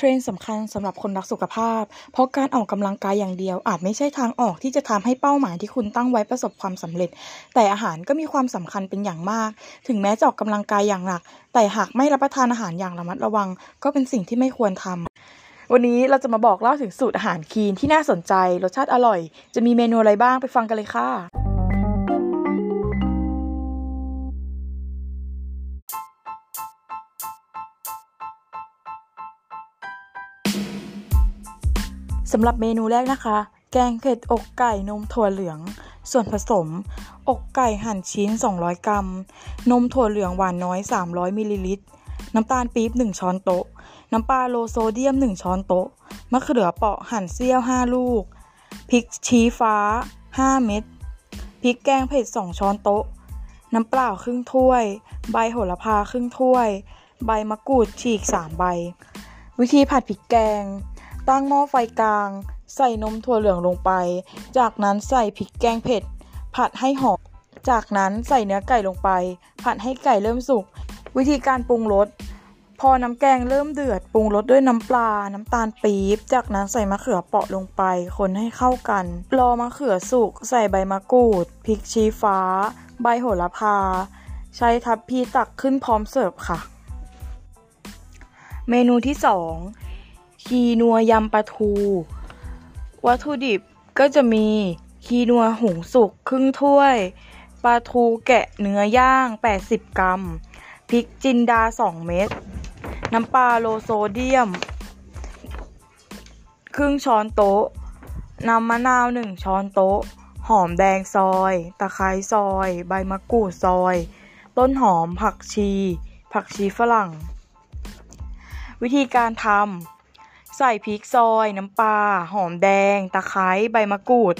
เทรนสำคัญสำหรับคนรักสุขภาพ เพราะการออกกำลังกายอย่างเดียว อาจไม่ใช่ทางออกที่จะทำให้เป้าหมายที่คุณตั้งไว้ประสบความสำเร็จ แต่อาหารก็มีความสำคัญเป็นอย่างมาก ถึงแม้จะออกกำลังกายอย่างหนัก แต่หากไม่รับประทานอาหารอย่างระมัดระวัง ก็เป็นสิ่งที่ไม่ควรทำวันนี้เราจะมาบอกเล่าถึงสูตรอาหารคีนที่น่าสนใจ รสชาติอร่อย จะมีเมนูอะไรบ้างไปฟังกันเลยค่ะ สำหรับเมนูแรกนะคะ แกงเผ็ดอกไก่นมถั่วเหลือง ส่วนผสม อกไก่หั่นชิ้น 200 กรัม นมถั่วเหลืองหวานน้อย 300 มิลลิลิตร น้ำตาลปี๊บ 1 ช้อนโต๊ะ น้ำปลา low โซเดียม 1 ช้อนโต๊ะ มะเขือเปาะหั่นเสี้ยว 5 ลูก พริกชี้ฟ้า 5 เม็ด พริกแกงเผ็ด 2 ช้อนโต๊ะ น้ำเปล่าครึ่งถ้วย ใบโหระพาครึ่งถ้วย ใบมะกรูดฉีก 3 ใบ วิธีผัดพริกแกง ตั้งหม้อไฟกลาง ใส่นมถั่วเหลืองลงไป จากนั้นใส่พริกแกงเผ็ด ผัดให้หอม จากนั้นใส่เนื้อไก่ลงไป ผัดให้ไก่เริ่มสุก วิธีการปรุงรส พอน้ำแกงเริ่มเดือด ปรุงรสด้วยน้ำปลา น้ำตาลปี๊บ จากนั้นใส่มะเขือเปาะลงไป คนให้เข้ากัน รอมะเขือสุก ใส่ใบมะกรูด พริกชี้ฟ้า ใบโหระพา ใช้ทัพพีตักขึ้นพร้อมเสิร์ฟค่ะ เมนูที่สอง คีนัวยำปลาทู วัตถุดิบก็จะมีคีนัวหุงสุกครึ่งถ้วย ปลาทูแกะเนื้อย่าง 80 กรัม พริกจินดา 2 เม็ด น้ำปลาโลโซเดียม ครึ่งช้อนโต๊ะ น้ำมะนาว 1 ช้อนโต๊ะ หอมแดงซอย ตะไคร้ซอย ใบมะกรูดซอย ต้นหอมผักชี ผักชีฝรั่ง วิธีการทำ ใส่พริกซอย น้ำปลาหอมแดง ตะไคร้ใบมะกรูด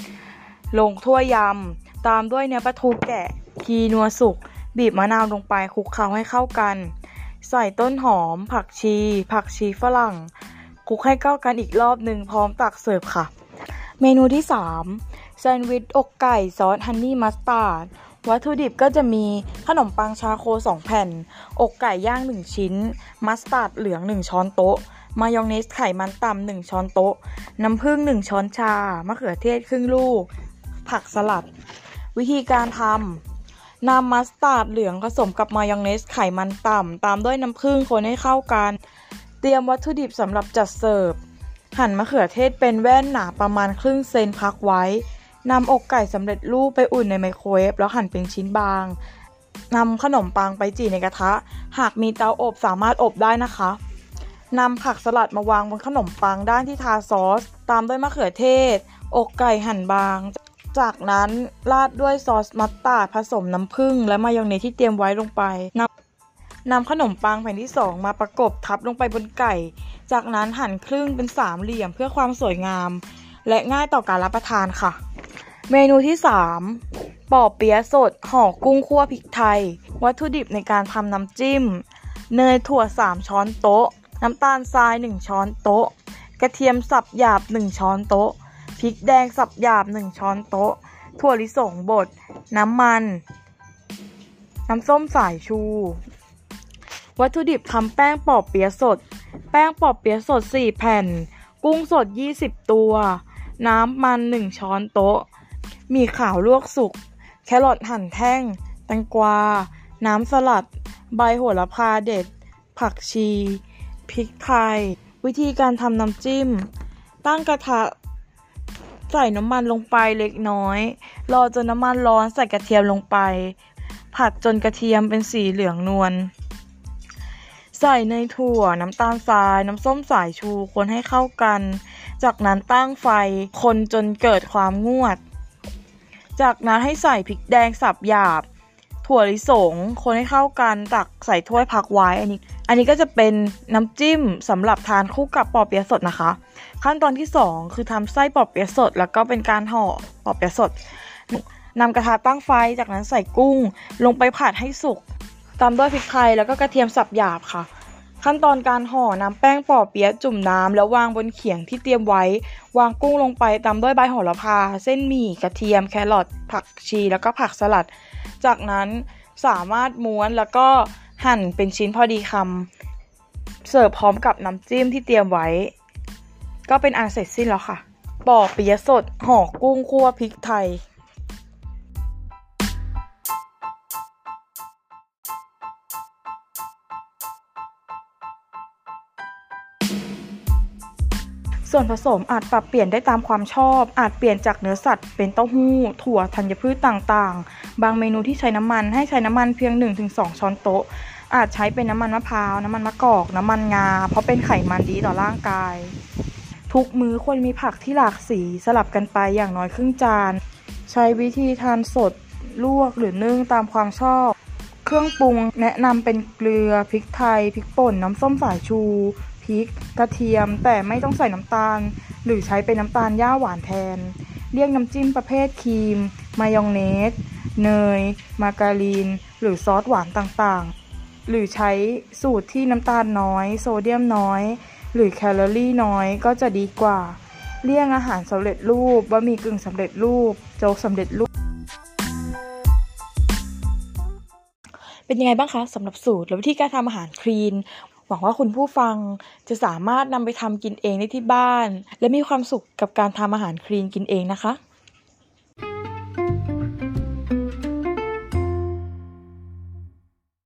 ลงถ้วยยำ ตามด้วยเนื้อปลาทูแกะ คีนัวสุก บีบมะนาวลงไปคลุกเคล้าให้เข้ากัน ใส่ต้นหอม ผักชี ผักชีฝรั่งคลุกให้เข้ากันอีกรอบหนึ่งพร้อมตักเสิร์ฟค่ะ เมนูที่ 3 แซนด์วิชอกไก่ซอส honey mustardวัตถุดิบก็จะมีขนมปัง charcoal 2 แผ่น อกไก่ย่าง 1 ชิ้น มัสตาร์ดเหลือง 1 ช้อนโต๊ะมายองเนสไขมันต่ำหนึ่งช้อนโต๊ะ น้ำผึ้งหนึ่งช้อนชา มะเขือเทศครึ่งลูก ผักสลัด วิธีการทำนำมัสตาร์ดเหลืองผสมกับมายองเนสไขมันต่ำ ตามด้วยน้ำผึ้งคนให้เข้ากัน เตรียมวัตถุดิบสำหรับจัดเสิร์ฟ หั่นมะเขือเทศเป็นแว่นหนาประมาณครึ่งเซนพักไว้นำอกไก่สำเร็จรูปไปอุ่นในไมโครเวฟแล้วหั่นเป็นชิ้นบางนำขนมปังไปจี่ในกระทะ หากมีเตาอบสามารถอบได้นะคะ นำผักสลัดมาวางบนขนมปังด้านที่ทาซอส ตามด้วยมะเขือเทศ อกไก่หั่นบาง จากนั้นราดด้วยซอสมัสตาร์ดผสมน้ำผึ้งและมายองเนสที่เตรียมไว้ลงไปนำนำขนมปังแผ่นที่สองมาประกบทับลงไปบนไก่ จากนั้นหั่นครึ่งเป็นสามเหลี่ยมเพื่อความสวยงาม และง่ายต่อการรับประทานค่ะ เมนูที่ 3ปอเปี๊ยะสดห่อกุ้งคั่วพริกไทย วัตถุดิบในการทำน้ำจิ้ม เนยถั่ว 3 ช้อนโต๊ะ น้ำตาลทราย 1 ช้อนโต๊ะ กระเทียมสับหยาบ 1 ช้อนโต๊ะ พริกแดงสับหยาบ 1 ช้อนโต๊ะ ถั่วลิสงบด น้ำมัน น้ำส้มสายชู วัตถุดิบทำแป้งปอบเปี๊ยะสด แป้งปอบเปี๊ยะสด 4 แผ่น กุ้งสด 20 ตัว น้ำมัน 1 ช้อนโต๊ะ มีข่าวลวกสุก แครอทหั่นแท่ง แตงกวา น้ำสลัด ใบโหระพาเด็ด ผักชี พริกไทย วิธีการทำน้ำจิ้ม ตั้งกระทะใส่น้ำมันลงไปเล็กน้อย รอจนน้ำมันร้อนใส่กระเทียมลงไป ผัดจนกระเทียมเป็นสีเหลืองนวล ใส่ในถั่ว น้ำตาลทราย น้ำส้มสายชูคนให้เข้ากัน จากนั้นตั้งไฟคนจนเกิดความงวด จากนั้นให้ใส่พริกแดงสับหยาบ ถั่วลิสง คนให้เข้ากันตักใส่ถ้วยพักไว้อันนี้ อันนี้ก็จะเป็นน้ำจิ้มสำหรับทานคู่กับปอเปี๊ยะสดนะคะ ขั้นตอนที่ 2 คือทำไส้ปอเปี๊ยะสด แล้วก็เป็นการห่อปอเปี๊ยะสดนำกระทะตั้งไฟจากนั้นใส่กุ้ง ลงไปผัดให้สุกตามด้วยพริกไทยแล้วก็กระเทียมสับหยาบค่ะ ขั้นตอนการห่อนำแป้งปอเปี๊ยะจุ่มน้ำแล้ววางบนเขียงที่เตรียมไว้ วางกุ้งลงไปตามด้วยใบโหระพา เส้นหมี่กระเทียม แครอทผักชีแล้วก็ผักสลัด จากนั้นสามารถม้วนแล้วก็หั่นเป็นชิ้นพอดีคำเสิร์ฟพร้อมกับน้ำจิ้มที่เตรียมไว้ ก็เป็นอันเสร็จสิ้นแล้วค่ะปอกปิยะสดห่อกุ้งคั่วพริกไทย ส่วนผสมอาจปรับเปลี่ยนได้ตามความชอบ อาจเปลี่ยนจากเนื้อสัตว์เป็นเต้าหู้ ถั่วธัญพืชต่างๆ บางเมนูที่ใช้น้ำมันให้ใช้น้ำมันเพียง 1-2 ช้อนโต๊ะ อาจใช้เป็นน้ำมันมะพร้าว น้ำมันมะกอก น้ำมันงา เพราะเป็นไขมันดีต่อร่างกาย ทุกมื้อควรมีผักที่หลากสีสลับกันไปอย่างน้อยครึ่งจาน ใช้วิธีทานสด ลวกหรือนึ่งตามความชอบ เครื่องปรุงแนะนำเป็นเกลือ พริกไทย พริกป่น น้ำส้มสายชู ริก กระเทียม แต่ไม่ต้องใส่น้ำตาล หรือใช้เป็นน้ำตาลหญ้าหวานแทน เรียกน้ำจิ้มประเภทครีม มายองเนส เนย มาการีน หรือซอสหวานต่างๆ หรือใช้สูตรที่น้ำตาลน้อย โซเดียมน้อย หรือแคลอรี่น้อยก็จะดีกว่า เลี่ยงอาหารสำเร็จรูปบะหมี่กึ่งสำเร็จรูป โจ๊กสำเร็จรูปเป็นยังไงบ้างคะสำหรับสูตรและวิธีการทำอาหารคลีน หวังว่าคุณผู้ฟังจะสามารถนำไปทำกินเองได้ที่บ้าน และมีความสุขกับการทำอาหารคลีนกินเองนะคะ